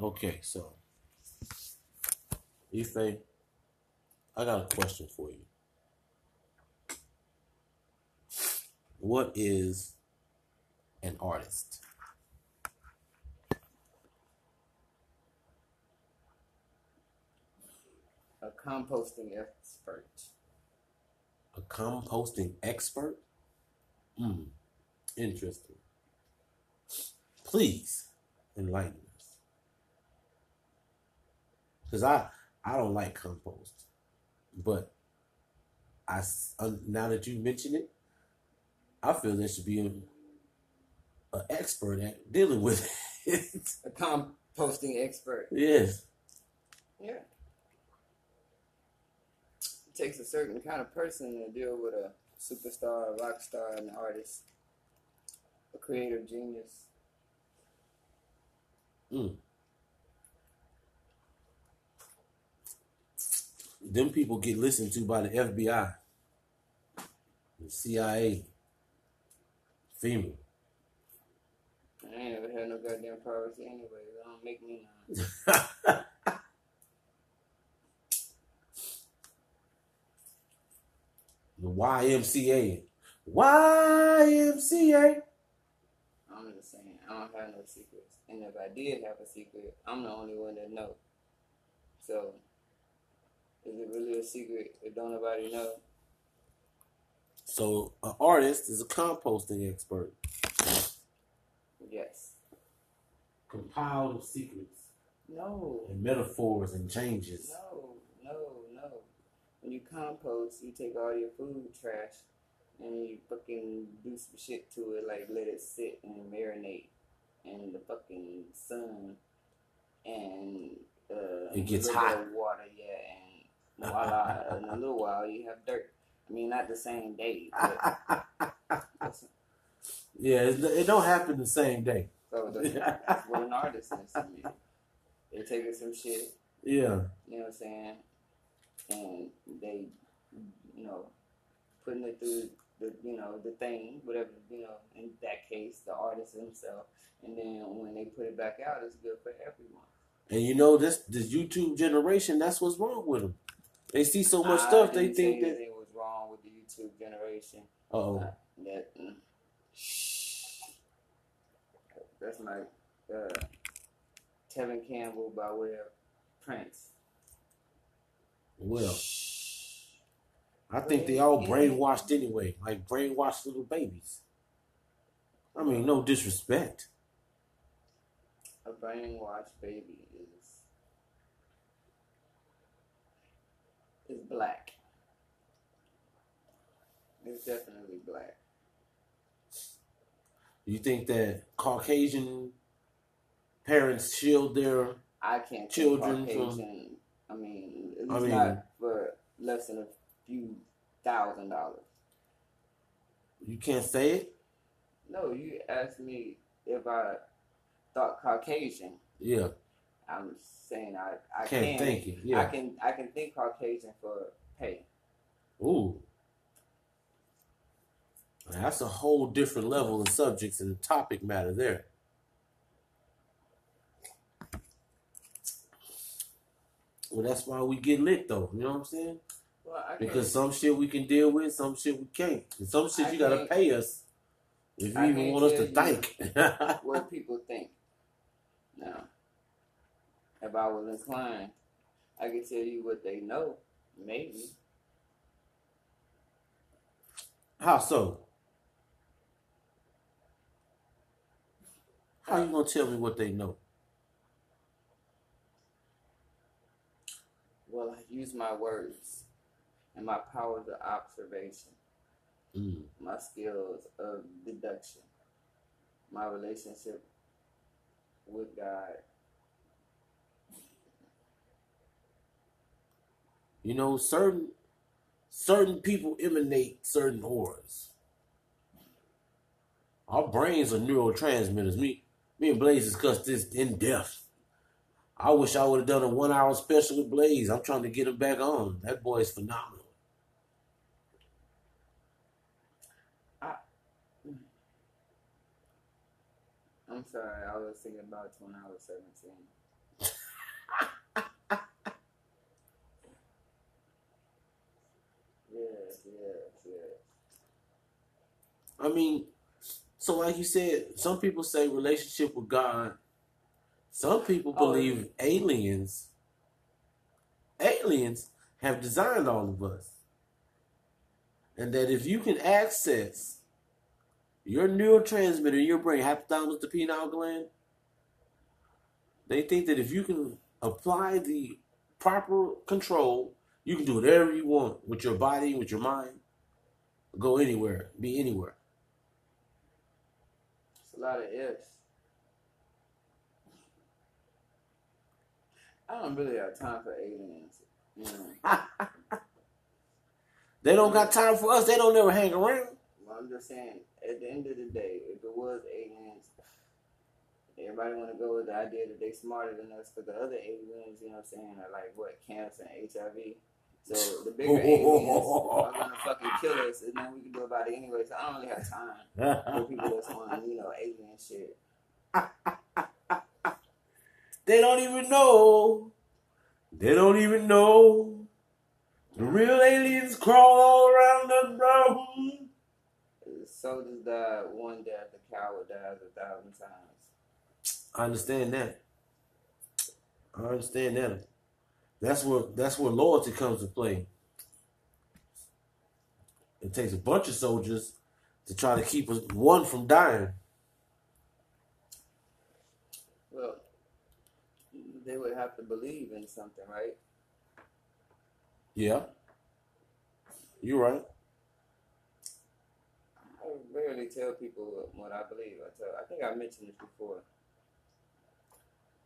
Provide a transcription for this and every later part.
Okay, so Ife, I got a question for you. What is an artist? A composting expert. A composting expert? Hmm, interesting. Please enlighten. Because I, I don't like compost. But I uh, now that you mention it, I feel there should be a, an expert at dealing with it. A composting expert. yes. Yeah. It takes a certain kind of person to deal with a superstar, a rock star, an artist, a creative genius. Mm. Them people get listened to by the FBI, the CIA, FEMA. I ain't never had no goddamn privacy anyway. It don't make me none. the YMCA. YMCA. I'm just saying, I don't have no secrets. And if I did have a secret, I'm the only one that know. So, is it really a secret if don't nobody know? So, an artist is a composting expert. Yes. Compiled of secrets No. and metaphors and changes. No, no, no. When you compost, you take all your food trash and you fucking do some shit to it, like let it sit and marinate in the fucking sun, and uh, It gets hot. water, yeah, and voila, in a little while you have dirt. I mean, not the same day, but yeah, it, it don't happen the same day. so that's what an artist is to me. They taking some shit yeah. you know what I'm saying? And they, you know, putting it through the, you know, the thing, whatever, you know, in that case, the artist himself. And then when they put it back out, it's good for everyone. And you know this this YouTube generation, that's what's wrong with them. They see so much I stuff, they think that. it was wrong with the YouTube generation. Oh, Uh, that, mm. That's like uh, Tevin Campbell by way of Prince. well, I think they all brainwashed anyway, like brainwashed little babies. I mean, no disrespect. A brainwashed baby is is black. It's definitely black. You think that Caucasian parents shield their I can't Children take from- I mean, at I mean- not for less than a few thousand dollars. you can't say it? No, you asked me if I thought Caucasian. Yeah. I'm saying I, I Can't can think it, I can I can think Caucasian for pay. Ooh. That's a whole different level of subjects and topic matter there. Well, that's why we get lit, though. You know what I'm saying? Well, I Because some shit we can deal with, some shit we can't. And some shit I you gotta pay us if you I even want us to think. what people think. If I was inclined, I could tell you what they know, maybe. How so? How you gonna tell me what they know? Well, I use my words and my powers of observation, Mm. my skills of deduction, my relationship with God. You know, certain certain people emanate certain auras. Our brains are neurotransmitters. Me, me and Blaze discussed this in depth. I wish I would have done a one hour special with Blaze. I'm trying to get him back on. That boy is phenomenal. I'm sorry, I was thinking about it when I was 17. Yes, yes, yes. I mean, so like you said, some people say relationship with God. Some people Oh, believe aliens. Aliens have designed all of us. And that if you can access your neurotransmitter in your brain, hypothalamus to pineal gland, they think that if you can apply the proper control, you can do whatever you want with your body, with your mind, go anywhere, be anywhere. It's a lot of ifs. I don't really have time for aliens. You know, They don't got time for us. They don't never hang around. Well, I'm just saying, at the end of the day, if it was aliens, everybody want to go with the idea that they smarter than us. Because the other aliens, you know what I'm saying, are like what cancer and HIV. So the bigger oh, oh, oh, aliens are gonna fucking kill us, and then we can do about it anyway. So I don't really have time for people that's on, you know, alien shit. they don't even know. They don't even know. The real aliens crawl all around us, bro. Soldiers die one death, the coward dies a thousand times. I understand that. I understand that. That's where that's where loyalty comes to play. It takes a bunch of soldiers to try to keep one from dying. Well, they would have to believe in something, right? Yeah. You're right. I rarely tell people what I believe. I tell. I think I mentioned this before.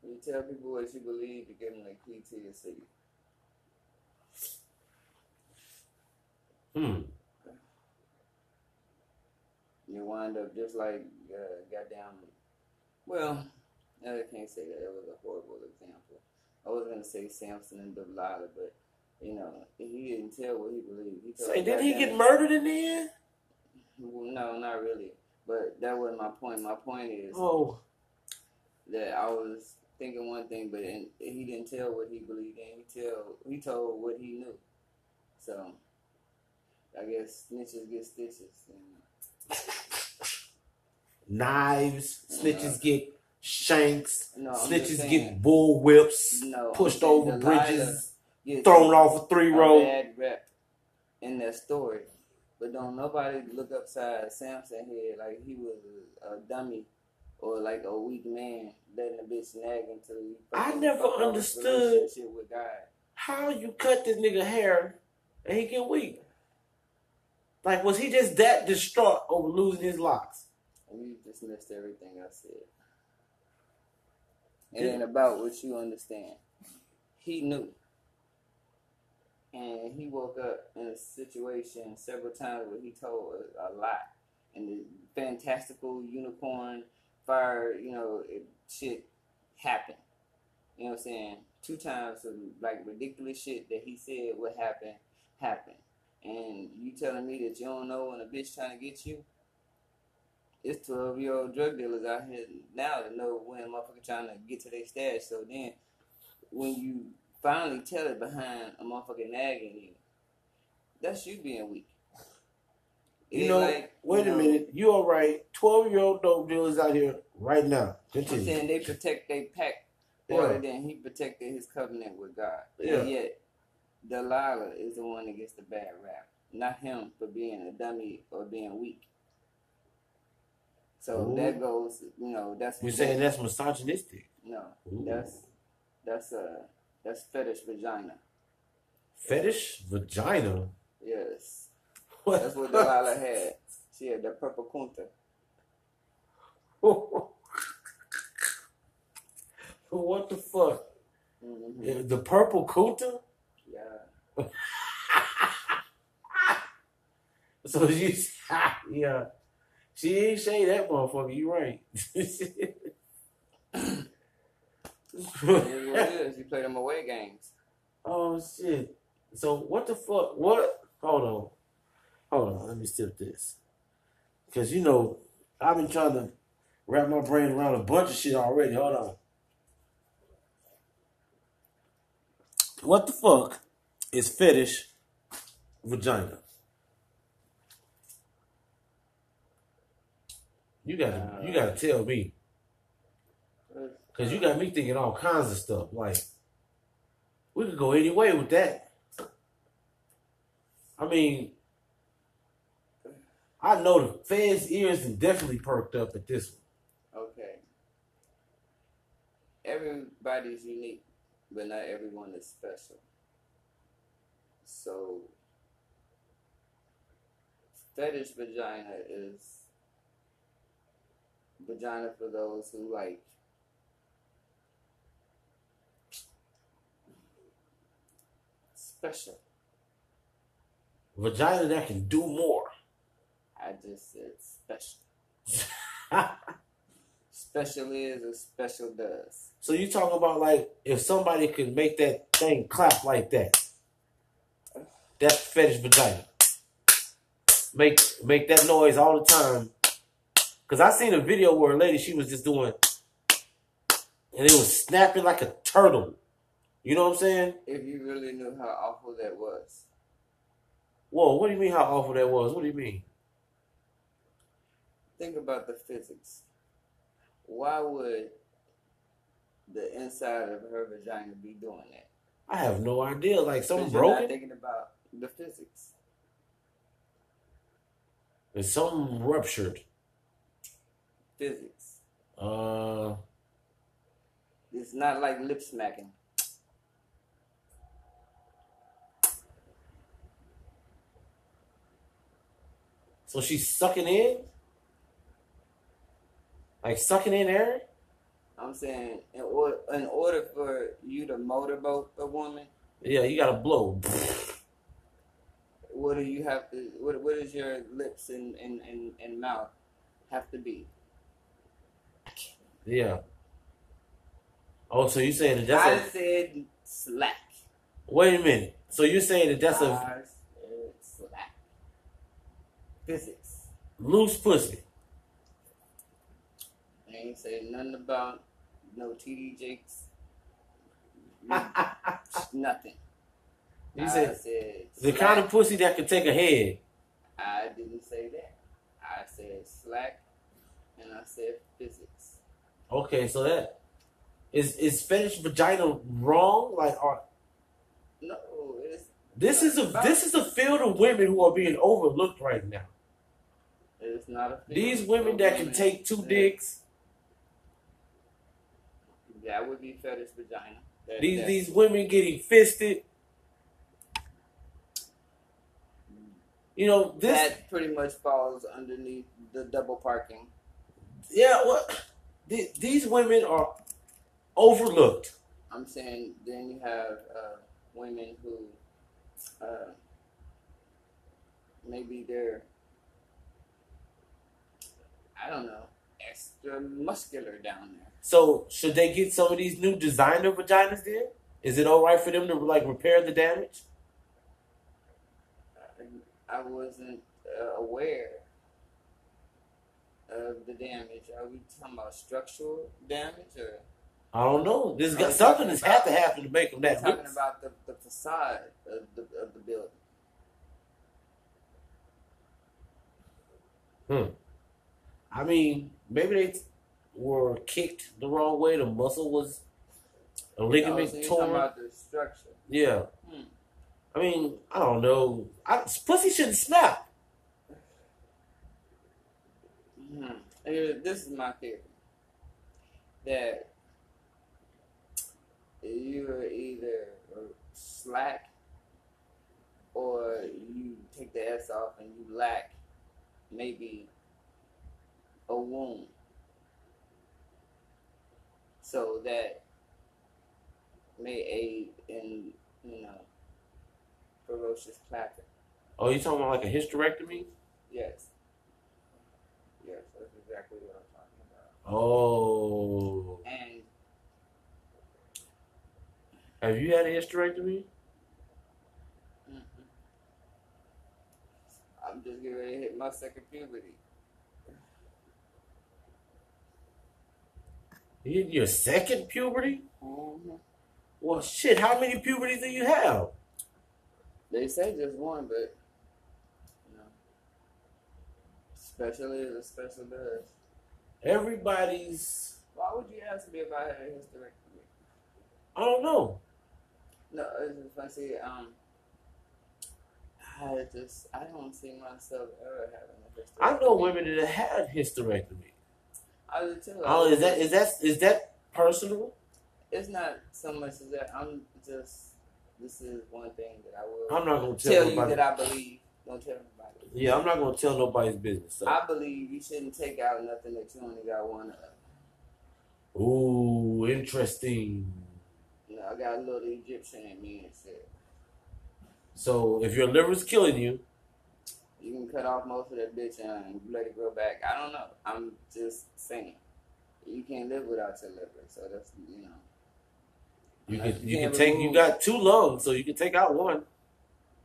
You tell people what you believe, you give them the key to your city. Hmm. You wind up just like uh, goddamn. Well, I can't say that. That was a horrible example. I was gonna say Samson and Delilah, but you know he didn't tell what he believed. He did he get murdered in the end? Well, No, not really. But that wasn't my point. My point is Oh. that I was thinking one thing, but in, he didn't tell what he believed in. He tell he told what he knew. So I guess snitches get stitches. And, Knives, snitches get shanks, no, snitches get bull whips, no, pushed over bridges, thrown off a three road. bad rep in that story. But don't nobody look upside Samson head like he was a dummy or like a weak man letting a bitch nag until you. I never fuck off his understood. with God. How you cut this nigga hair and he get weak? Like, was he just that distraught over losing his locks? And you just missed everything I said. It ain't about what you understand. He knew. And he woke up in a situation several times where he told a, a lot. And the fantastical unicorn fire, you know, it, shit happened. You know what I'm saying? Two times some like ridiculous shit that he said would happen happened. And you telling me that you don't know when a bitch trying to get you? It's twelve year old drug dealers out here now to know when a motherfucker trying to get to their stash. So then, when you finally tell it behind a motherfucker nagging you, that's you being weak. You know, like, wait you a minute. You all right? Twelve year old dope dealers out here right now. Continue. saying they protect their pack Yeah. harder than he protected his covenant with God. Yeah. And yet, Delilah is the one that gets the bad rap, not him for being a dummy or being weak. So Ooh. that goes, you know, that's You're saying that's misogynistic. no, Ooh. that's that's uh that's fetish vagina. Fetish vagina. Yes? That's what Delilah had. She had the purple kunta. what the fuck? Mm-hmm. The purple kunta? Yeah, So she, yeah, she ain't say that motherfucker. You right. it is what it is. You play them away games. oh shit. So what the fuck? What? Hold on, hold on. Let me sip this, cause you know I've been trying to wrap my brain around a bunch of shit already. Hold on. What the fuck is fetish vagina? You gotta, you gotta tell me, cause you got me thinking all kinds of stuff. Like, we could go any way with that. I mean, I know the fans' ears have definitely perked up at this one. Okay. Everybody's unique, but not everyone is special. So, fetish vagina is vagina for those who like special. Vagina that can do more. I just said special. special is as special does. So you talking about like if somebody could make that thing clap like that, that's fetish vagina. Make make that noise all the time. Cause I seen a video where a lady she was just doing, and it was snapping like a turtle. You know what I'm saying? If you really knew how awful that was. Whoa, what do you mean how awful that was? What do you mean? Think about the physics. Why would the inside of her vagina be doing that? I have no idea. Like something you're not broken? thinking about the physics. Is something ruptured? Physics. Uh, It's not like lip smacking. so she's sucking in, like sucking in air. I'm saying in order in order for you to motorboat a woman, Yeah, you gotta blow. what do you have to what what does your lips and, and, and, and mouth have to be? Yeah. Oh, so you saying that that's I a said slack. wait a minute. So you're saying that that's a I said slack. Physics. loose pussy? I ain't say nothing about no TD Jakes. Nothing. You I said said the slack. kind of pussy that could take a head. I didn't say that. I said slack, and I said physics. Okay, so that is is fetish vagina wrong? Like, are, No, it's this is a this is a field of women who are being overlooked right now. it's not a. These women that can take two dicks. That would be fetish vagina. That, These that- these women getting fisted. You know this. that pretty much falls underneath the double parking. yeah, what? the- These women are overlooked. I'm saying then you have uh, women who uh, maybe they're I don't know extra muscular down there. So should they get some of these new designer vaginas? Then is it all right for them to like repair the damage? I wasn't uh, aware of the damage. Are we talking about structural damage or I don't know. This got something has had to happen to make them that. talking good. about the, the facade of the, of the building? Hmm. I mean, maybe they were kicked the wrong way. The muscle was a Oh, ligament so torn. the structure. Yeah. Hmm. I mean, I don't know. I, pussy shouldn't snap. Hmm. This is my theory. That you're either slack or you take the S off and you lack maybe a womb. So that may aid in, you know, ferocious clapping. Oh, you talking about like a hysterectomy? Yes. Yes, that's exactly what I'm talking about. Oh, And have you had a hysterectomy? I'm just getting ready to hit my second puberty. You- Your second puberty? Mm-hmm. Well, shit. How many puberties do you have? They say just one, but you know, special is a special does. Everybody's. Why would you ask me if I had a hysterectomy? I don't know. No, it's just funny. See, um, I just I don't see myself ever having a hysterectomy. I know women that have had hysterectomy. I do too. Oh, is that is that is that personal? It's not so much as that. I'm just. This is one thing that I will I'm not gonna tell, tell you that I believe. Don't tell nobody. yeah, I'm not gonna tell nobody's business. So. I believe you shouldn't take out nothing that you only got one of. Ooh, interesting. You know, I got a little Egyptian in me and shit. So if your liver's killing you, You can cut off most of that bitch and let it grow back. I don't know. I'm just saying. You can't live without your liver, so that's you know. you can you can can't take. You got two lungs, so you can take out one.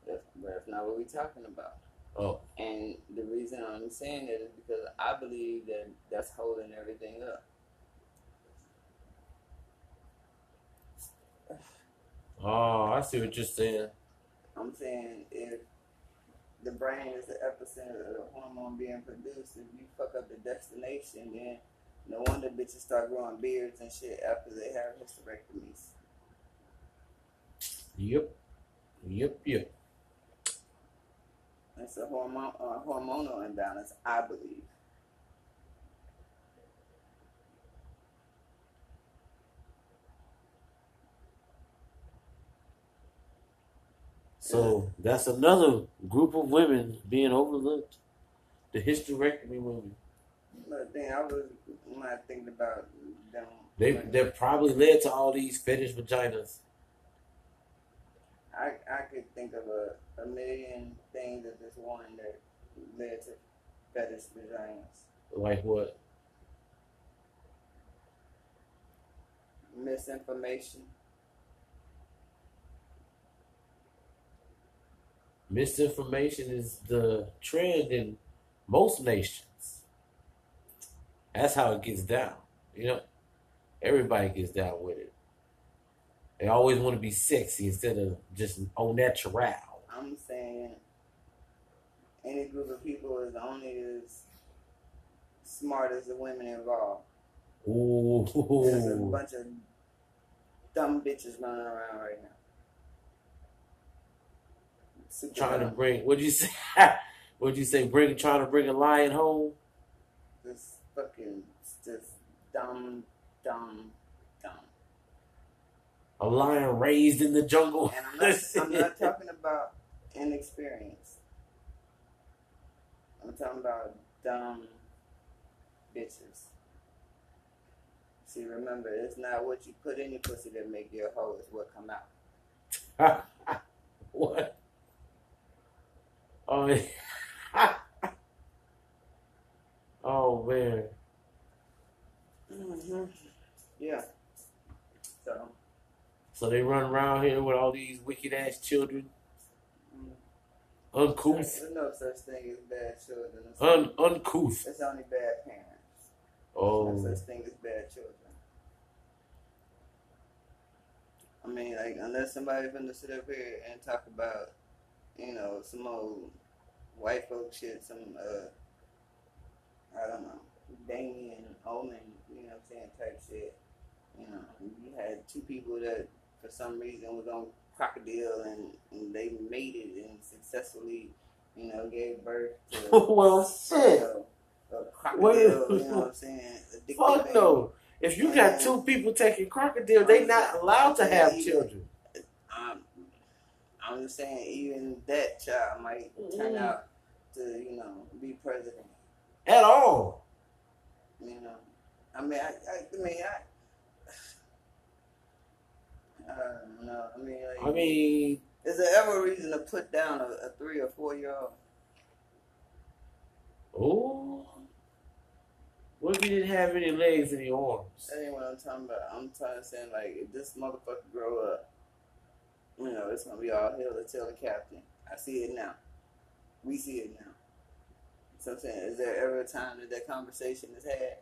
That's, that's not what we're talking about. Oh, And the reason I'm saying that is because I believe that that's holding everything up. oh, I see what you're saying. I'm saying if the brain is the epicenter of the hormone being produced, if you fuck up the destination, then no wonder bitches start growing beards and shit after they have hysterectomies. Yep, yep, yep. It's a hormone, uh, hormonal imbalance, I believe. So that's another group of women being overlooked. The hysterectomy women. But then I was when I think about them. They they probably led to all these fetish vaginas. I I could think of a, a million things that this one that led to fetish vaginas. Like what? Misinformation. Misinformation is the trend in most nations. That's how it gets down. You know, everybody gets down with it. They always want to be sexy instead of just au natural. I'm saying any group of people is only as smart as the women involved. Ooh. There's a bunch of dumb bitches running around right now. Trying to bring, what'd you say? what'd you say? Bring, trying to bring a lion home? This fucking just dumb, dumb, dumb. A lion raised in the jungle. And I'm not, I'm not talking about inexperience. I'm talking about dumb bitches. See, remember, it's not what you put in your pussy that make you a hoe, it's what come out. what? Oh, yeah. oh man. hmm Yeah. So, So they run around here with all these wicked ass children, mm, uncouth, there's no such thing as bad children. It's, un uncouth. it's only bad parents. Oh, No such thing as bad children. I mean, like, unless somebody's gonna sit up here and talk about, you know, some old white folk shit, some, uh, I don't know, Damien Omen, you know what I'm saying, type shit. You know, you had two people that, for some reason, was on crocodile and, and they mated and successfully, you know, gave birth to. well, shit. a, a crocodile, Wait. you know what I'm saying? Fuck no. If you got two people taking crocodile, they not allowed to have children. I'm just saying, even that child might turn Mm. out to, you know, be president. At all. You know, I mean, I, I, I mean, I, I don't know. I mean, like, I mean, is there ever a reason to put down a, a three or four year old? oh. What if you didn't have any legs in your arms? That ain't what I'm talking about. I'm trying to say, like, if this motherfucker grow up, you know, it's gonna be all hell to tell the captain. I see it now. We see it now. So I'm saying, is there ever a time that that conversation is had?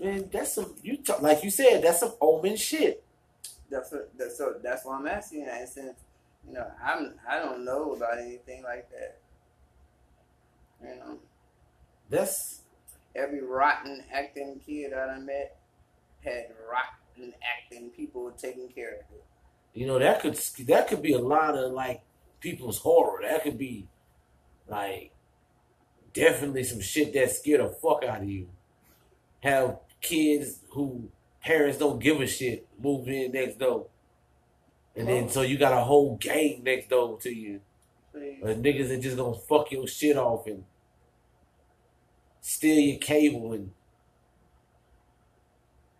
Man, that's some you talk, like you said. That's some omen shit. That's that's so that's why I'm asking that. And since you know I'm I don't know about anything like that. You know, That's every rotten acting kid that I met had rotten acting people taking care of it. you know that could that could be a lot of like people's horror. That could be like definitely some shit that scare the fuck out of you. Have kids who parents don't give a shit move in next door, and then oh. so you got a whole gang next door to you. But niggas are just gonna fuck your shit off and steal your cable and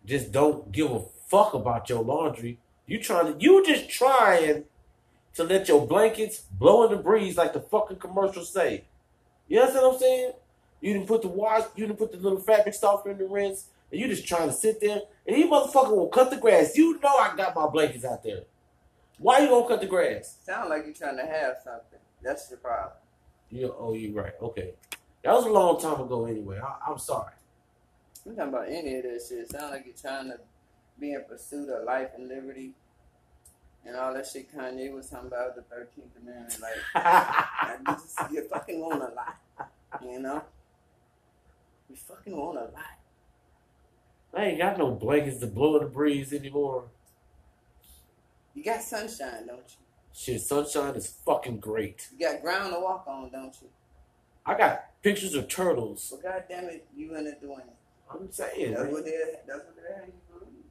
just don't give a fuck about your laundry. You trying to you just trying to let your blankets blow in the breeze like the fucking commercials say. You understand what I'm saying? You didn't put the wash, you didn't put the little fabric softener in the rinse, and you just trying to sit there and you motherfucker will cut the grass. You know I got my blankets out there. Why you gonna cut the grass? sound like you're trying to have something. That's your problem. Oh, you oh, you're right. Okay, that was a long time ago. Anyway, I, I'm sorry. I'm talking about any of this shit. Sound like you're trying to be in pursuit of life and liberty and all that shit Kanye was talking about the 13th Amendment. Like, just, you fucking want a lot, you know? You fucking want a lot. I ain't got no blankets to blow in the breeze anymore. You got sunshine, don't you? Shit, sunshine is fucking great. You got ground to walk on, don't you? I got pictures of turtles. But goddamn it, you in it doing it. I'm saying, That's man, what they. That's what they have you believe.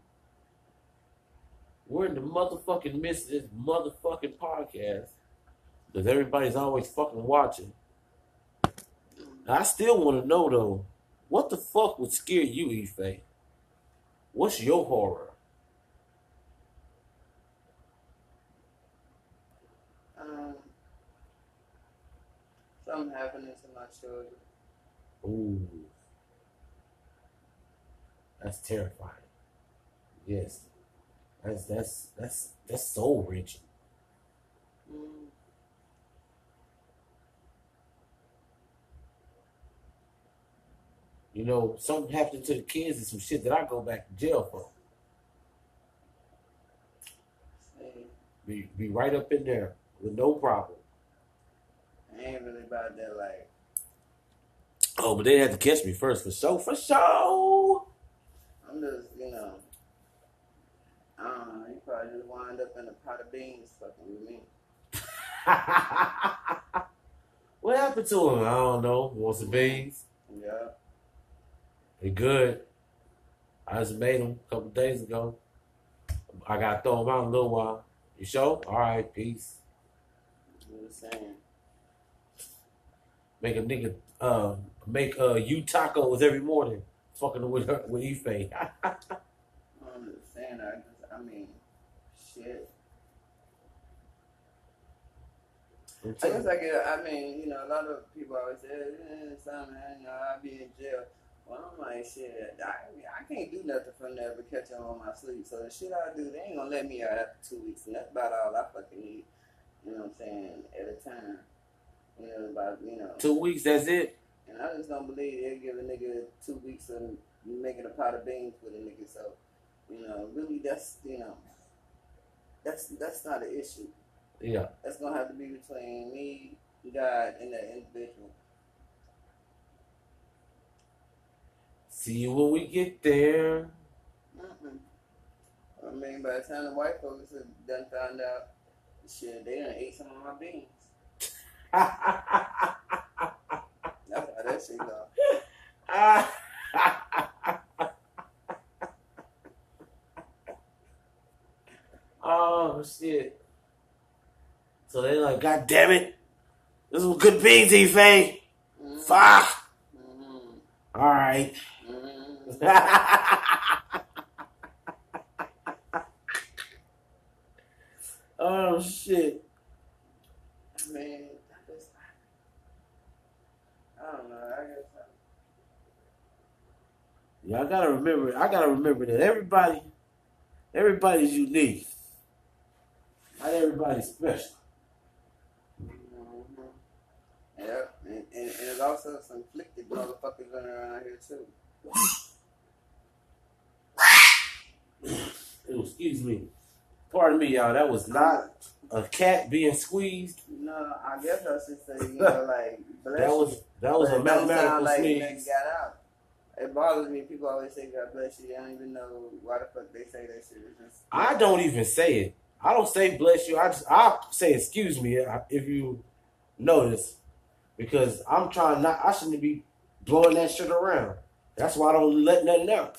we're in the motherfucking midst of this motherfucking podcast because everybody's always fucking watching. I still want to know though, what the fuck would scare you, Ife? What's your horror? Um, something happening to my children. Ooh. That's terrifying. Yes. That's that's that's that's soul wrenching. Mm. You know, something happened to the kids and some shit that I go back to jail for. Be be right up in there with no problem. I ain't really about that. Like, Oh, but they had to catch me first for sure, for sure. I'm just, you know. I. You probably just wind up in a pot of beans fucking with me. what happened to him? I don't know. Want some beans? Yeah. They good. I just made them a couple days ago. I gotta throw them out in a little while. You sure? All right, peace. I'm just saying. Make a nigga uh make uh you tacos every morning. Fucking with her with Ife. I'm just saying. I just, I mean, shit. I guess I get. I mean, you know, a lot of people always say, eh, "Son, you know, I'll be in jail." Well, I'm like, shit. I, I can't do nothing from there but catch them on my sleep. So the shit I do, they ain't gonna let me out after two weeks, and that's about all I fucking need. You know what I'm saying? At a time. You know, about you know. Two weeks, that's it. And I just don't believe they'll give a nigga two weeks of making a pot of beans with a nigga. So, you know, really, that's you know, that's that's not an issue. Yeah. That's gonna have to be between me, God, and that individual. See you when we get there. Mm-mm. I mean, by the time the white folks have done found out, shit, they done ate some of my beans. That's how that shit oh shit. So they're like, God damn it. This was good beans, Ife. Mm-hmm. Fuck. Mm-hmm. Alright. Mm-hmm. oh shit. I mean, I just, I don't know. I guess Yeah, I gotta remember. I gotta remember that everybody, everybody's unique. Not everybody's special. Yeah, and, and, and there's also some conflicted motherfuckers running around here too. Oh, excuse me. Pardon me, y'all. That was not a cat being squeezed. No, I guess I should say, you know, like That was that was a mathematical like sneeze. Nothing got out. It bothers me. People always say God bless you. I don't even know why the fuck they say that shit. Just, I don't even say it. I don't say bless you. I just I say excuse me if you notice, because I'm trying not. I shouldn't be blowing that shit around. That's why I don't let nothing out.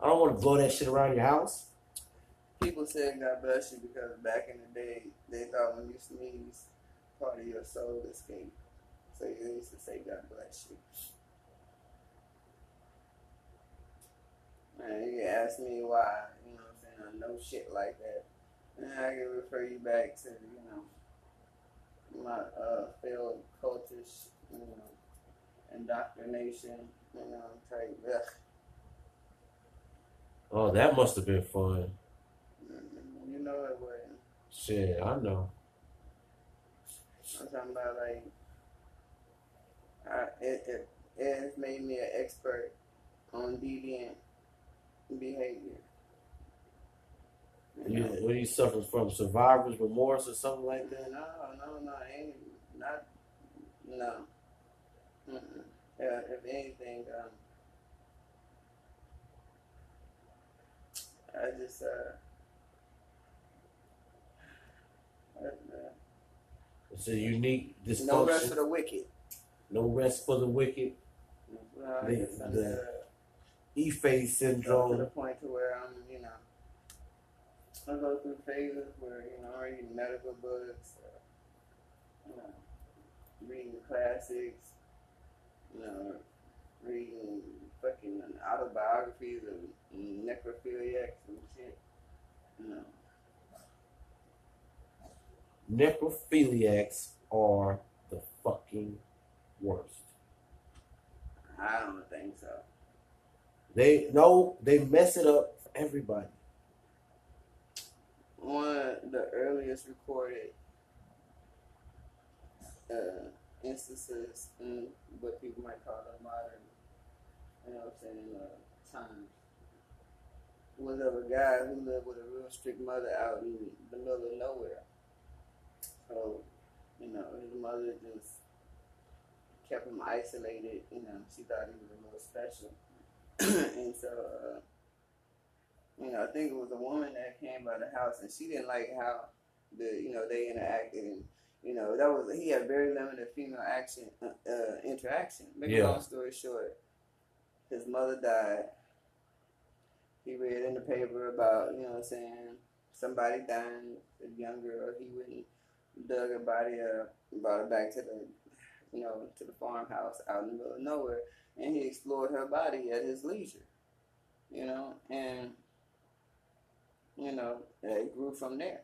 I don't want to blow that shit around your house. people say God bless you because back in the day they thought when you sneeze, part of your soul escaped. So you used to say God bless you. Man, you can ask me why, you know what I'm saying, I know shit like that. And I can refer you back to, you know, my uh failed cultish, you know, indoctrination, you know, type ugh. Oh, that must have been fun. You know it wasn't. Shit, I know. I'm talking about like I, it, it it has made me an expert on deviant behavior. You, when you suffer from survivor's remorse or something like that. No, no, no, ain't not no. Mm-mm. Yeah, if anything, um, I just uh, uh, It's a unique dysfunction. no rest for the wicked. No rest for the wicked. I The- the- uh, E-phase to the point to where I'm, you know, I go through phases where, you know, I'm reading medical books, uh, you know, reading the classics, you know, reading fucking autobiographies of necrophiliacs and shit, you know. Necrophiliacs are the fucking worst. I don't think so. They no, they mess it up for everybody. One of the earliest recorded uh, instances in what people might call the modern, you know what I'm saying, uh, times was of a guy who lived with a real strict mother out in the middle of nowhere. So, you know, his mother just kept him isolated. You know, she thought he was a little special. and so, uh, you know, I think it was a woman that came by the house, and she didn't like how the you know they interacted, and you know that was he had very limited female action uh, uh, interaction. Make a Yeah. long story short, his mother died. He read in the paper about you know what I'm saying somebody dying, a young girl. He went and dug her body up, brought her back to the you know to the farmhouse out in the middle of nowhere, and he explored her body at his leisure. You know, and you know, it grew from there.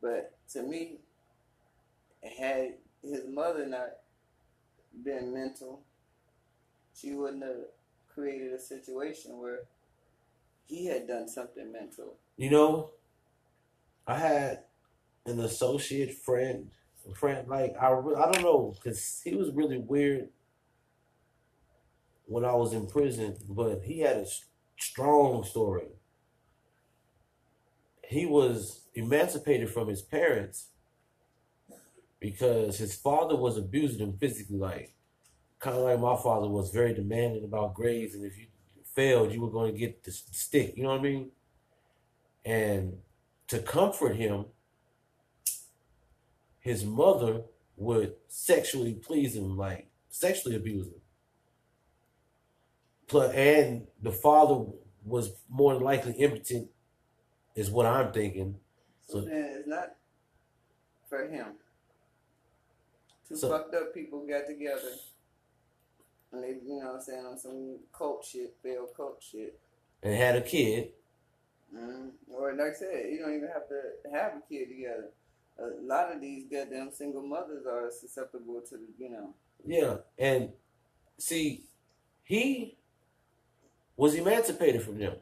But to me, had his mother not been mental, she wouldn't have created a situation where he had done something mental. You know, I had an associate friend, friend like I, I don't know, cause he was really weird when I was in prison, but he had a strong story. He was emancipated from his parents because his father was abusing him physically, like kind of like my father was very demanding about grades, and if you failed, you were going to get the stick. You know what I mean? And to comfort him, his mother would sexually please him, like sexually abuse him. Plus, and the father was more than likely impotent, is what I'm thinking. So So- it's not for him. Two So- fucked up people got together and they, you know what I'm saying, on some cult shit, failed cult shit. And had a kid. Mm. Or like I said, you don't even have to have a kid together. A lot of these goddamn single mothers are susceptible to, the, you know, Yeah. And see, he was emancipated from them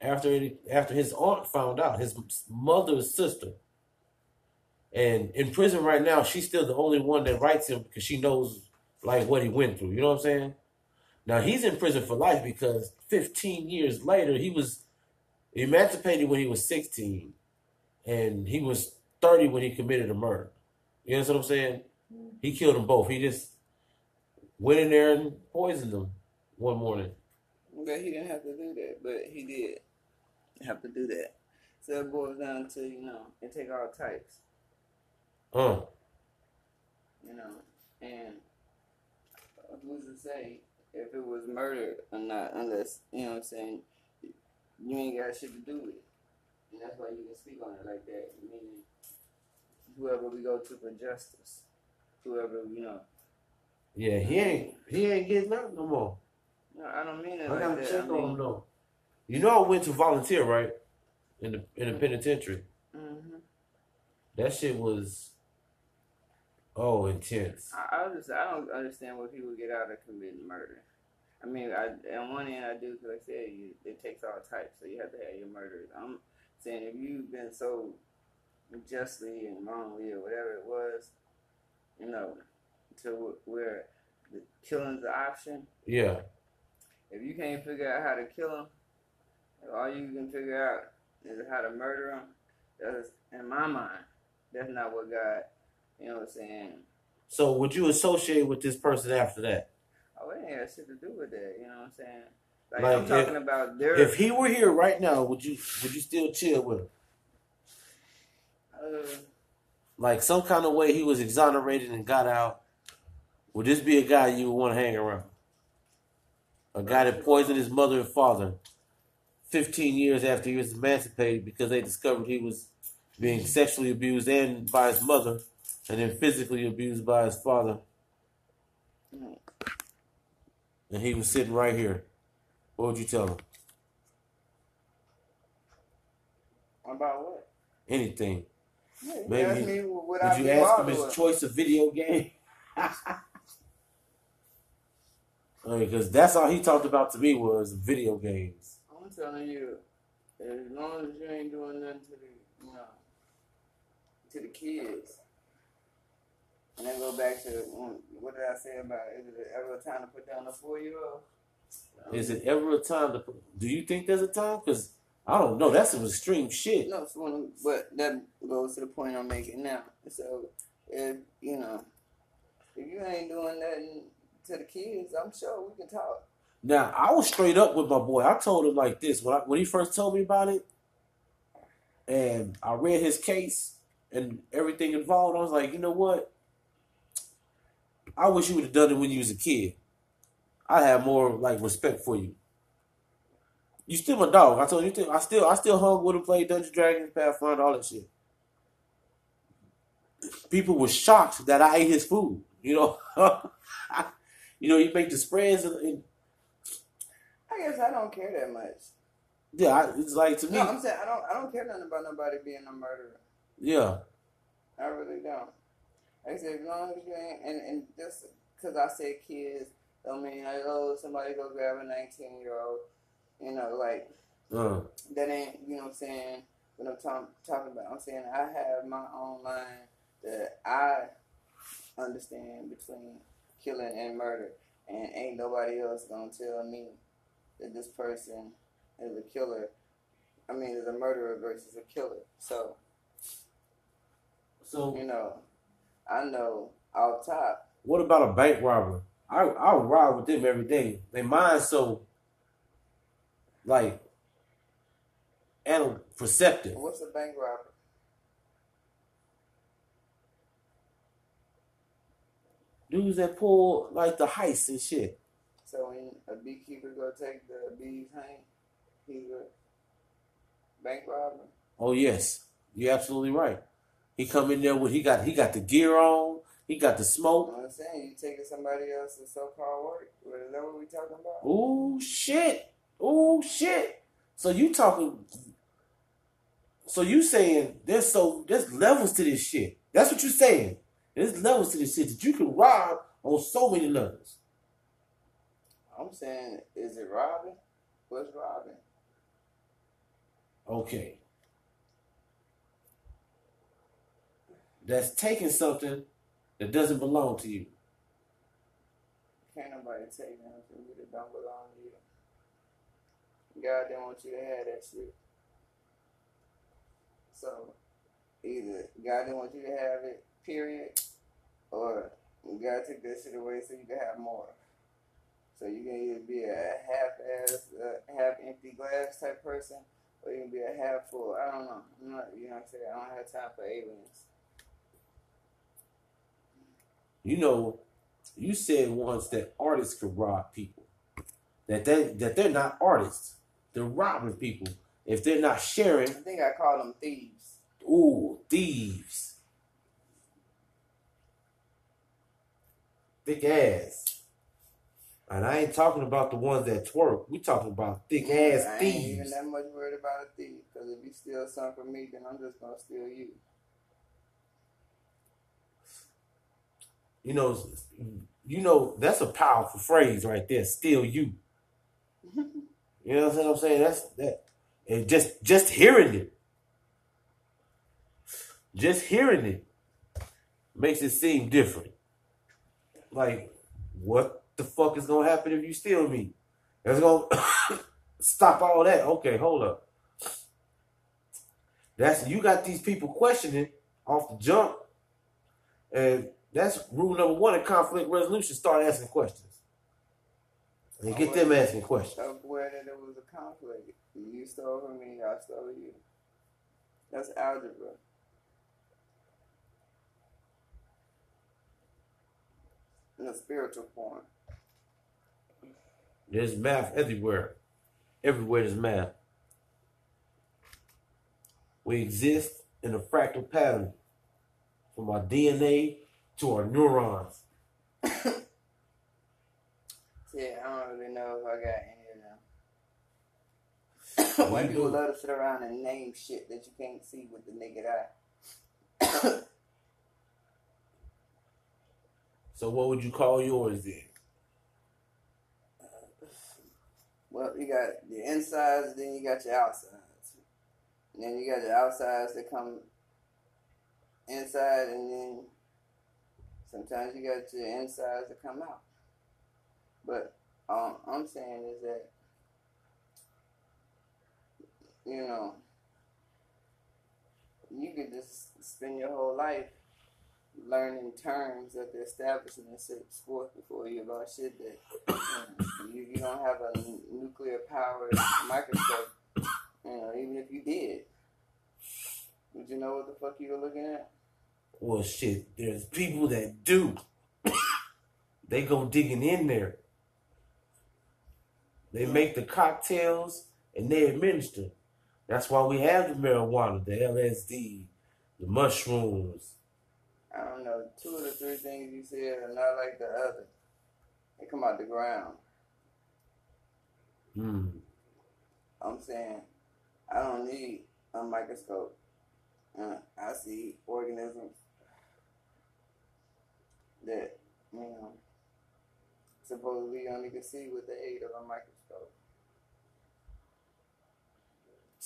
after it, after his aunt found out, his mother's sister. And in prison right now, she's still the only one that writes him because she knows like what he went through. You know what I'm saying? Now he's in prison for life because 15 years later he was emancipated when he was 16, and he was 30 when he committed a murder. You know what I'm saying? He killed them both. He just went in there and poisoned them one morning. But he didn't have to do that, but he did have to do that. So it boils down to, you know, and take all types, Uh, you know, and who's to say if it was murder or not, unless, you know what I'm saying, you ain't got shit to do with it. And that's why you can speak on it like that, meaning whoever we go to for justice, whoever, you know, yeah, he ain't he ain't getting out no more. no, I don't mean it I like gotta that. check I on mean, him though. You know I went to volunteer, right? In the in the penitentiary. Mm-hmm. That shit was oh intense. I, I just I don't understand why people get out of committing murder. I mean, I on one end I do because like I said you, it takes all types, so you have to have your murders. I'm saying if you've been so justly and wrongly or whatever it was, you know, to where the killing's the option. Yeah. If you can't figure out how to kill them, all you can figure out is how to murder them. That's in my mind. That's not what God, you know what I'm saying. So would you associate with this person after that? Oh, it ain't got shit to do with that. You know what I'm saying? Like, Like, I'm talking about their. If he were here right now, would you would you still chill with him? Uh, Like some kind of way he was exonerated and got out. Would this be a guy you would want to hang around? A guy that poisoned his mother and father 15 years after he was emancipated because they discovered he was being sexually abused and by his mother and then physically abused by his father. And he was sitting right here. What would you tell him? about what? Anything. Yeah, you Maybe- me Would I you ask him his with. choice of video game? Because that's all he talked about to me was video games. I'm telling you, as long as you ain't doing nothing to the, you know, to the kids. And then go back to mm, what did I say about is it ever a time to put down a four year old? Is it ever a time to? Do you think there's a time? Because I don't know. That's some extreme shit. No, but that goes to the point I'm making now. So if you know, if you ain't doing nothing to the kids, I'm sure we can talk. Now I was straight up with my boy. I told him like this when I, when he first told me about it, and I read his case and everything involved. I was like, you know what? I wish you would have done it when you was a kid. I have more like respect for you. You still my dog. I told you. I still I still hung with him, played Dungeons Dragons, Pathfinder, all that shit. People were shocked that I ate his food. You know, you know, you make the spreads and, and I guess I don't care that much. Yeah, I, it's like to me. No, I'm saying I don't. I don't care nothing about nobody being a murderer. yeah, I really don't. Like I said, as long as you ain't, and, and just because I said kids, don't mean like, oh, somebody go grab a 19 year old. You know, like, uh, that ain't, you know what I'm saying, what I'm talk, talking about. I'm saying I have my own line that I understand between killing and murder. And ain't nobody else gonna tell me that this person is a killer. I mean, is a murderer versus a killer. So, so you know, I know off top. what about a bank robber? I I ride with them every day. They mind so like and perceptive. What's a bank robber? Dudes that pull like the heists and shit. So when a beekeeper go take the bees hang, he's a bank robber. Oh yes, you're absolutely right. He come in there with he got he got the gear on. He got the You smoke. know what I'm saying? You taking somebody else's so-called work. Is that what we talking about? Ooh shit. Ooh shit. So you talking So you saying there's so there's levels to this shit. That's what you're saying. There's levels to this shit that you can rob on so many levels. I'm saying, is it robbing? What's robbing? Okay. That's taking something that doesn't belong to you. Can't nobody take nothing that don't belong to you. God didn't want you to have that shit. So either God didn't want you to have it, period, or God took that shit away so you can have more. So you can either be a half-ass, uh, half-empty glass type person, or you can be a half full. I don't know. I'm not, you know what I'm saying? I don't have time for aliens. You know, you said once that artists can rob people. That they that they're not artists. They're robbing people if they're not sharing. I think I call them thieves. Ooh, thieves. Thick ass. And I ain't talking about the ones that twerk. We talking about thick ass I ain't even that much worried about a thief. Because if you steal something from me, then I'm just going to steal you. You know, you know that's a powerful phrase right there. Steal you. You know what I'm saying? That's that. And just just hearing it, just hearing it makes it seem different. Like, what the fuck is gonna happen if you steal me? It's gonna stop all that. Okay, hold up. That's you got these people questioning off the jump, and that's rule number one in conflict resolution. Start asking questions. And get them asking questions. Aware that it was a conflict. You stole from me, I stole you. That's algebra. In a spiritual form. There's math everywhere. Everywhere there's math. We exist in a fractal pattern from our DNA to our neurons. Yeah, I don't really know if I got any of them. White You people do. love to sit around and name shit that you can't see with the naked eye. So what would you call yours then? Well, you got your insides, then you got your outsides. And then you got your outsides that come inside, and then sometimes you got your insides that come out. But um, I'm saying is that, you know, you could just spend your whole life learning terms that the establishment sets forth before you about shit that you, you don't have a n- nuclear powered microscope. You know, even if you did, would you know what the fuck you were looking at? Well, shit, there's people that do. they go digging in there. They make the cocktails and they administer. That's why we have the marijuana, the LSD, the mushrooms. I don't know. Two of the three things you said are not like the other. They come out the ground. Hmm. I'm saying I don't need a microscope. Uh, I see organisms that, you know, supposedly only can see with the aid of a microscope.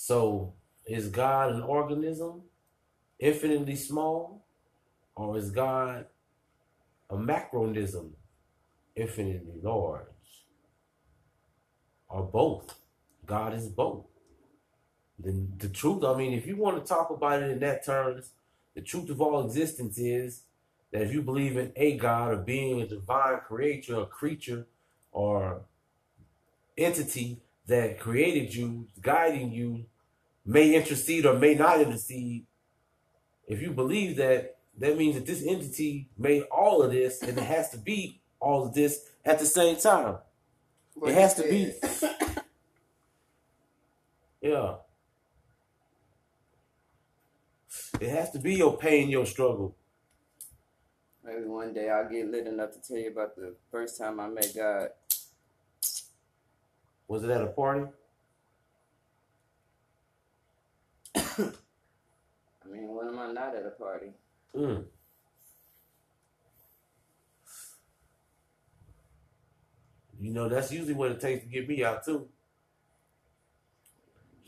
So, is God an organism, infinitely small, or is God a macronism, infinitely large, or both? God is both. The, the truth, I mean, if you want to talk about it in that terms, the truth of all existence is that if you believe in a God, a being, a divine creator, a creature, or entity that created you, guiding you, may intercede or may not intercede. If you believe that, that means that this entity made all of this, and it has to be all of this at the same time. But It has to be. Yeah. It has to be your pain, your struggle. Maybe one day I'll get lit enough to tell you about the first time I met God. Was it at a party? I mean, when am I not at a party? Mm. You know, that's usually what it takes to get me out too.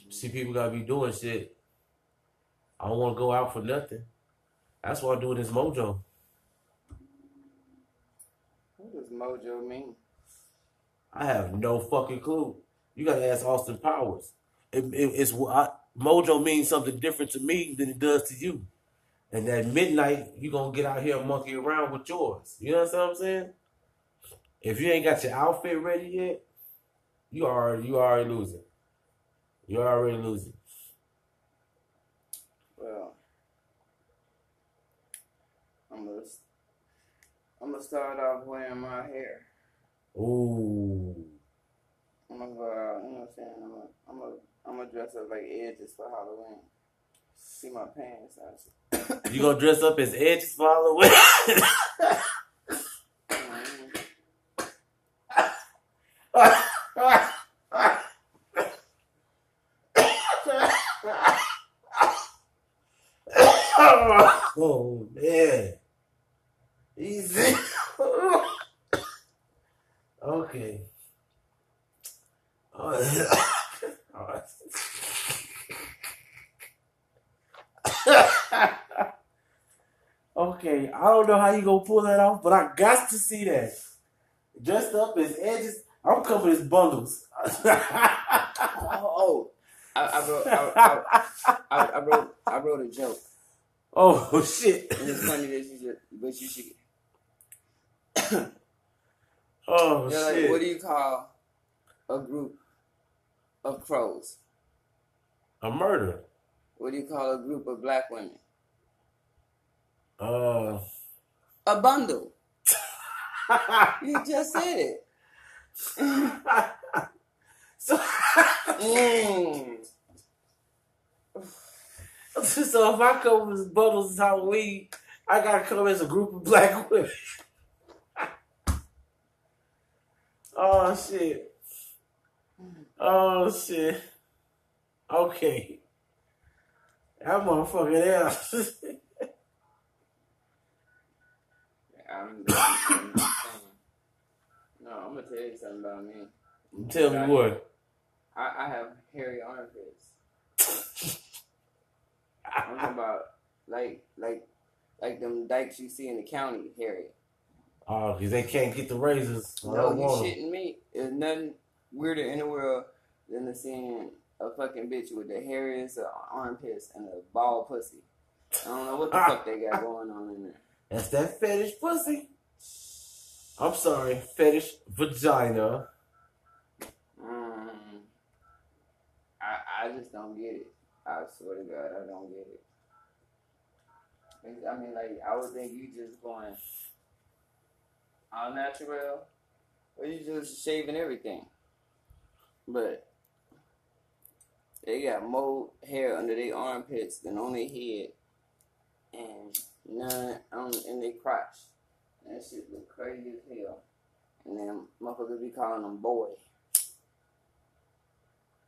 See, people gotta be doing shit. I don't want to go out for nothing. That's why I'm doing this mojo. What does mojo mean? I have no fucking clue. You gotta ask Austin Powers. it, it, it's I, mojo means something different to me than it does to you. And at midnight, you gonna get out here and monkey around with yours. You know what I'm saying? If you ain't got your outfit ready yet, you are you already losing. You already losing. Well, I'm gonna I'm gonna start off wearing my hair. Ooh. I'm gonna go out. You know what I'm saying? I'm gonna I'm gonna I'm gonna dress up like edges for Halloween. See my pants. You gonna dress up as edges for Halloween? oh man. Easy. okay. Oh, okay, I don't know how you gonna pull that off, but I got to see that. Dressed up as edges, I'm coming as bundles. oh, I, I wrote I, I, wrote I wrote a joke. oh shit! And it's funny that you just but you should Oh like, shit! what do you call a group of crows? A murder. What do you call a group of black women? Uh. A bundle. You just said it. so, Mm. so if I come as bundles as Halloween, I gotta come as a group of black women. oh shit. Oh shit. Okay. That motherfucker there. I'm, I'm, no, I'm gonna tell you something about me. Tell me what. I, I have hairy armpits. I'm talking about like like like them dykes you see in the county hairy. Oh, because they can't get the razors. No, you shitting me. There's nothing weirder in the world than the seeing a fucking bitch with the hairiest armpits and a bald pussy. I don't know what the fuck they got going on in there. That's that fetish pussy. I'm sorry, fetish vagina. Mm, I I just don't get it. I swear to God, I don't get it. I mean, like I would think you just going all natural, or you just shaving everything. But they got more hair under their armpits than on their head, and none on in their crotch. That shit look crazy as hell. And then motherfuckers be calling them boy.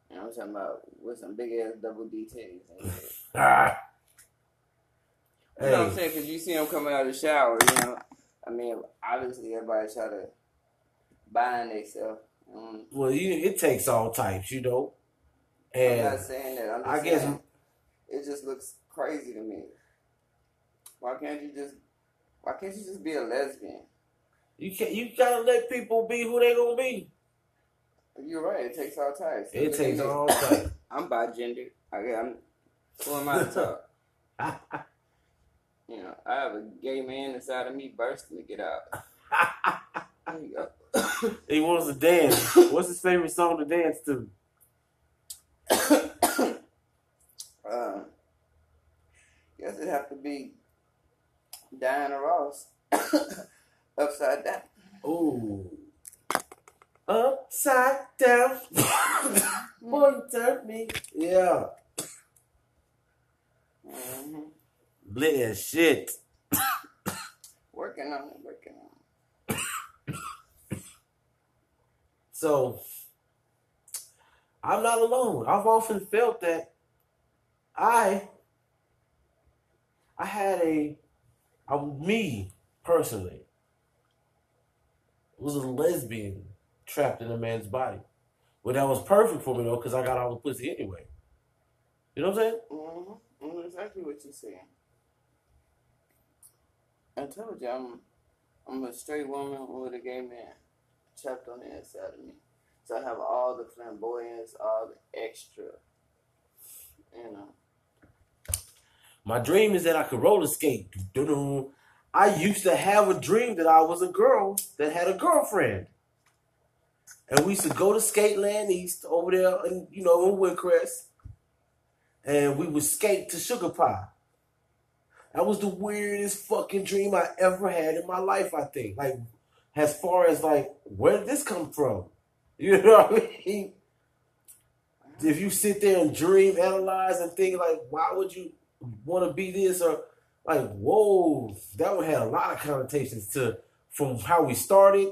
And I'm talking about with some big ass double D titties. and. Ah. You know what I'm saying? Because you see them coming out of the shower, you know. I mean, obviously everybody try to bind themselves. Um, well, you, it takes all types, you know. And I'm not saying that. I'm just I guess saying it just looks crazy to me. Why can't you just? Why can't you just be a lesbian? you can not you gotta let people be who they gonna be. You're right. It takes all types. It at takes all types. I'm bi gender. I, I'm. Who am I to talk? You know, I have a gay man inside of me bursting to get out. There you go. he wants to dance. What's his favorite song to dance to? um, guess it'd have to be Diana Ross upside down. Ooh. Upside down. Boy, you turned me. Yeah. hmm Lit as shit. Working on it, working on it. So I'm not alone. I've often felt that I I had a, a me personally was a lesbian trapped in a man's body. But that was perfect for me though, because I got all the pussy anyway. You know what I'm saying? Mm-hmm. I know exactly what you're saying. I told you I'm I'm a straight woman with a gay man trapped on the inside of me. So I have all the flamboyance, all the extra You know. My dream is that I could roller skate. Doo-doo. I used to have a dream that I was a girl that had a girlfriend. And we used to go to Skateland East over there, in, you know, in Woodcrest. And we would skate to Sugar Pie. That was the weirdest fucking dream I ever had in my life, I think. Like, as far as, like, where did this come from? You know what I mean? If you sit there and dream, analyze, and think, like, why would you want to be this? Or, like, whoa, that would have a lot of connotations to from how we started,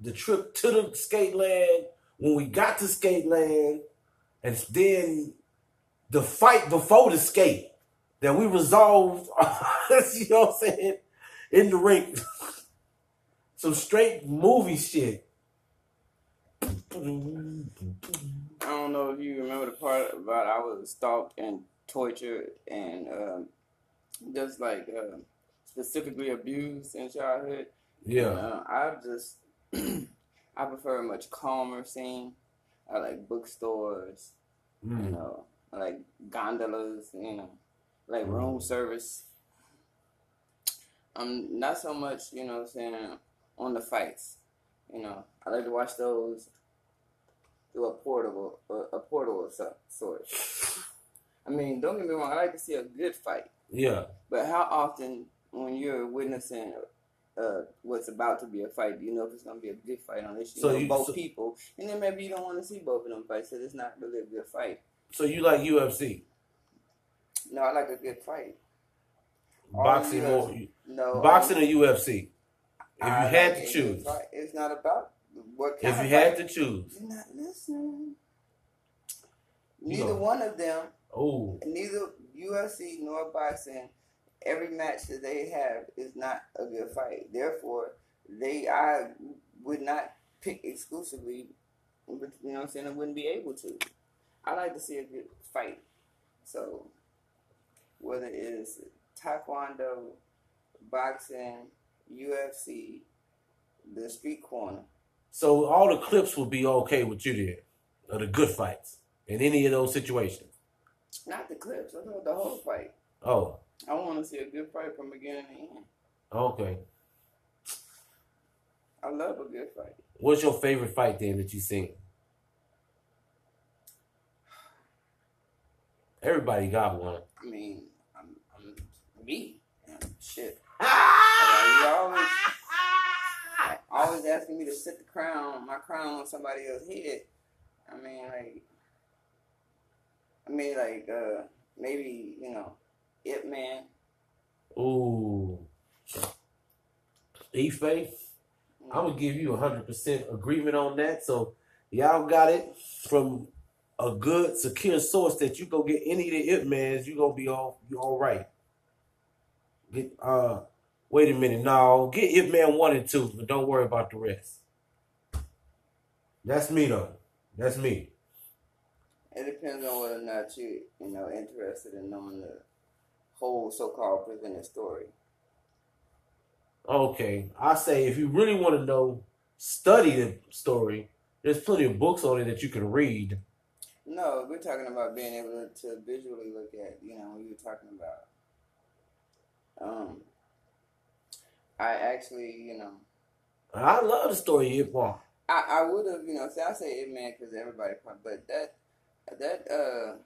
the trip to the skate land, when we got to skate land, and then the fight before the skate that we resolved, you know what I'm saying, in the ring. Some straight movie shit. I don't know if you remember the part about I was stalked and tortured and um, just like uh, specifically abused in childhood. Yeah. Uh, I just I prefer a much calmer scene. I like bookstores, you Mm. know, I like gondolas, you know, like room service. I'm not so much, you know, what I'm saying on the fights. You know, I like to watch those through a portable, a, a portal of some sort. I mean, don't get me wrong. I like to see a good fight, Yeah. but how often, when you're witnessing uh, what's about to be a fight, do you know if it's going to be a good fight unless you So know you- both so- people, and then maybe you don't want to see both of them fight, so it's not really a good fight. So you like UFC? No, I like a good fight. Boxing UFC or No, boxing or UFC? If you had like to choose. it's not about what kind If you had to choose. You're not listening. You Neither know. one of them Oh. neither UFC nor boxing, every match that they have is not a good fight. Therefore, they I would not pick exclusively. You know what I'm saying? I wouldn't be able to. I like to see a good fight. So whether it is taekwondo, boxing, UFC, the street corner. So all the clips would be okay with you then, of the good fights in any of those situations. Not the clips. I know the whole fight. Oh, I want to see a good fight from beginning to end. okay. I love a good fight. What's your favorite fight then that you seen? Everybody got one. I mean, I'm, I'm me. Shit. You always, always asking me to sit the crown, my crown on somebody else's head. I mean, like, I mean, like, uh, maybe you know, Ip Man. Ooh. Ife, I'm gonna give you a hundred percent agreement on that. So y'all got it from a good, secure source that you go get any of the Ip Mans, you gonna be all you all right. Get uh wait a minute, no, get Ip Man one and two, but don't worry about the rest. That's me though. That's me. It depends on whether or not you, you know, interested in knowing the whole so-called presented story. Okay. I say if you really want to know, study the story. There's plenty of books on it that you can read. No, we're talking about being able to visually look at, you know, what you were talking about. Um, I actually, you know, I love the story of. I, I would have, you know, see, I say it, man, because everybody, but that, that, uh,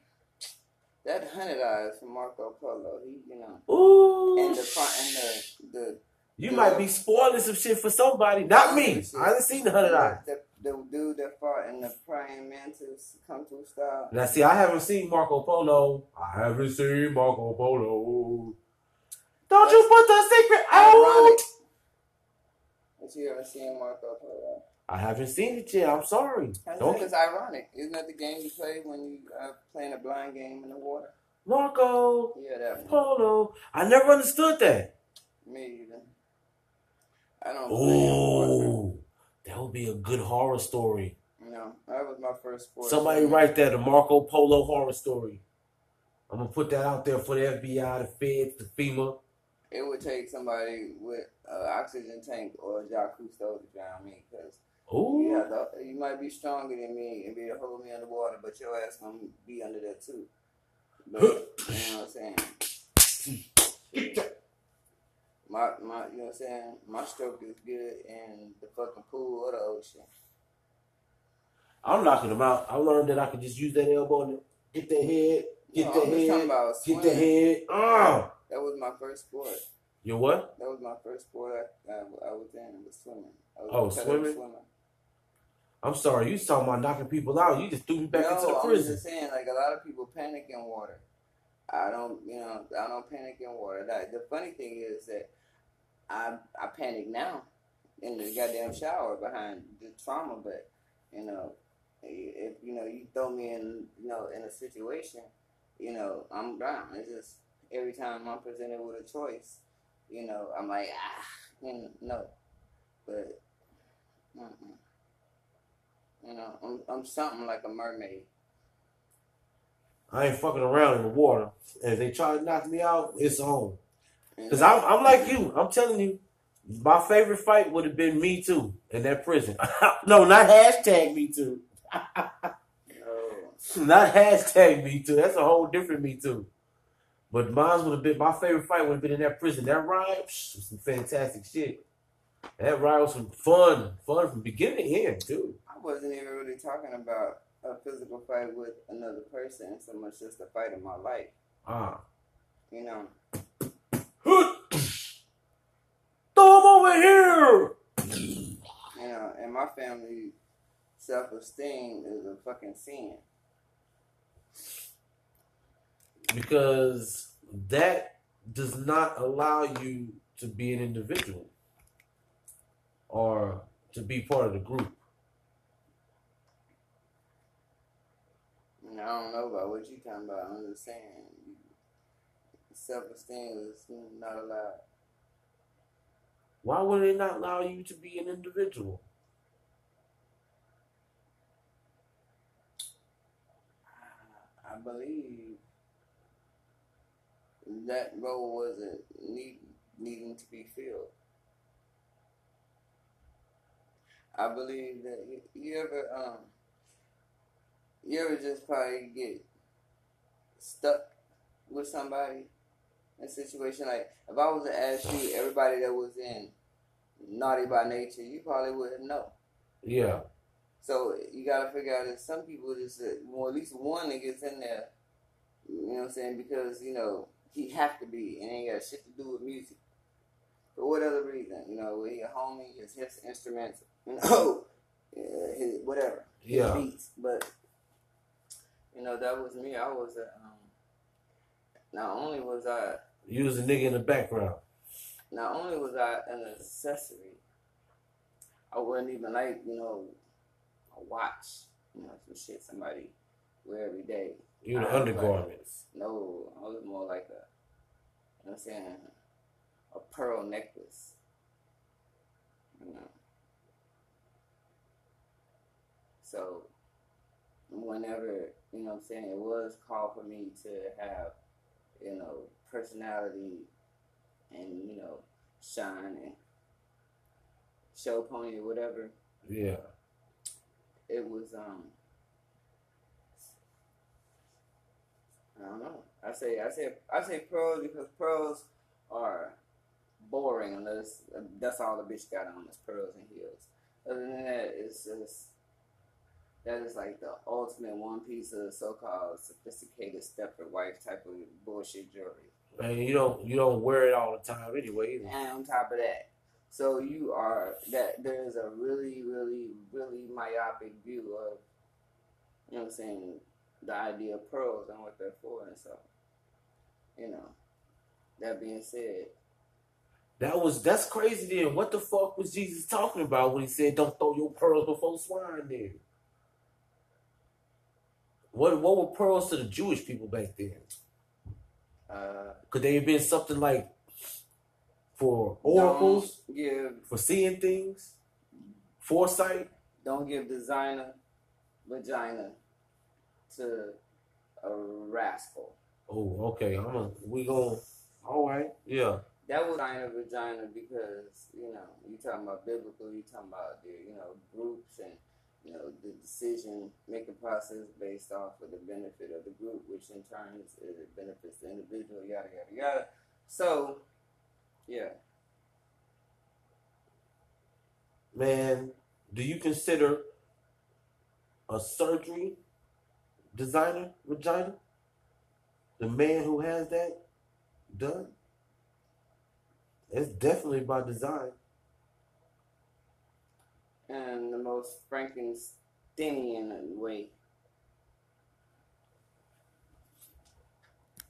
that hundred eyes from Marco Polo, he, you know, Ooh, and the and the the you might be spoiling some shit for somebody. Not me. I haven't seen the hundred eyes. the, the dude that fought in the praying mantis kung fu style. Now, see, I haven't seen Marco Polo. I haven't seen Marco Polo. Don't you put the secret Ironic. out? But you haven't seen Marco Polo. I haven't seen it yet. I'm sorry. I Don't it's ironic. Isn't that the game you play when you uh, playing a blind game in the water? Marco Yeah, that. Polo. I never understood that. Me either. I don't play in water. Ooh, that would be a good horror story. No, that was my first sport. Somebody write that a Marco Polo horror story. I'm gonna put that out there for the FBI, the Feds, the FEMA. It would take somebody with an oxygen tank or a Jacques Cousteau to drown me because You, have to- you might be stronger than me and be able to hold me underwater, but your ass gonna be under there too. But, you know what I'm saying? My, my, you know what I'm saying? My stroke is good in the fucking pool or the ocean. I'm knocking them out. I learned that I could just use that elbow and get that head, get No, that I'm just talking head, get swimming. that head. Ah, That was my first sport. you what? That was my first sport I, I, I was in, was swimming. I was Oh, competitive swimming? I'm sorry. You talking about knocking people out. You just threw me back no, into the prison. I'm just saying, like a lot of people panic in water. I don't, you know, I don't panic in water. That, the funny thing is that I I panic now in the goddamn shower behind the trauma, but you know, if you know you throw me in, you know, in a situation, you know, I'm down. It's just every time I'm presented with a choice, you know, I'm like ah, you know, no, but. Mm-mm. You know, I'm, I'm something like a mermaid. I ain't fucking around in the water. And if they try to knock me out, it's on. Cause I'm, I'm like you. I'm telling you, my favorite fight would have been me too in that prison. no, not hashtag me too. Oh, Not hashtag me too. That's a whole different me too. But mine would have been my favorite fight would have been in that prison. That ride was some fantastic shit. That ride was some fun, fun from beginning to end too. Wasn't even really talking about a physical fight with another person so much just a fight in my life. Ah, You know, throw him over here. you know, and my family self esteem is a fucking sin. Because that does not allow you to be an individual or to be part of the group. And I don't know about what you're talking about. Just saying, self esteem is not allowed. Why would they not allow you to be an individual? I believe that role wasn't need, needing to be filled. I believe that you, you ever um you ever just probably get stuck with somebody in a situation like if I was to ask you everybody that was in naughty by nature, you probably wouldn't know. Yeah. So you gotta figure out that some people just, uh, well, at least one that gets in there, you know what I'm saying? Because, you know, he have to be, and ain't got shit to do with music. For what other reason? You know, he a homie, his, his instruments, you know, his, whatever, his Yeah. beats. But, you know, that was me. I was a, um, not only was I You was a nigga in the background. not only was I an accessory, I wouldn't even like, you know, a watch, you know, some shit somebody wear every day. You the undergarments. Like, no, I was more like a, you know what I'm saying, a pearl necklace. You know. So, whenever, you know what I'm saying, it was called for me to have, you know, personality and, you know, shine and show pony or whatever, Yeah. it was um I don't know. I say I say I say pearls because pearls are boring unless that's all the bitch got on is pearls and heels. Other than that, it's just that is like the ultimate one piece of so-called sophisticated Stepford wife type of bullshit jewelry. And you don't you don't wear it all the time anyway. Either. And on top of that, so you are that there's a really, really, really myopic view of, you know what I'm saying, the idea of pearls and what they're for and so, you know. That being said, That was that's crazy. Then what the fuck was Jesus talking about when he said, "Don't throw your pearls before swine"? Then what what were pearls to the Jewish people back then? uh, Could they have been something like for oracles, give for seeing things, foresight? don't give designer vagina to a rascal. Oh, okay. I'm a, we going all right. Yeah. That was of vagina because, you know, you talking about biblical, you talking about the, you know, groups and, you know, the decision making process based off of the benefit of the group, which in turn is, it benefits the individual, yada yada yada. So, yeah. Man, do you consider a surgery designer vagina? The man who has that done? It's definitely by design. And the most Frankensteinian way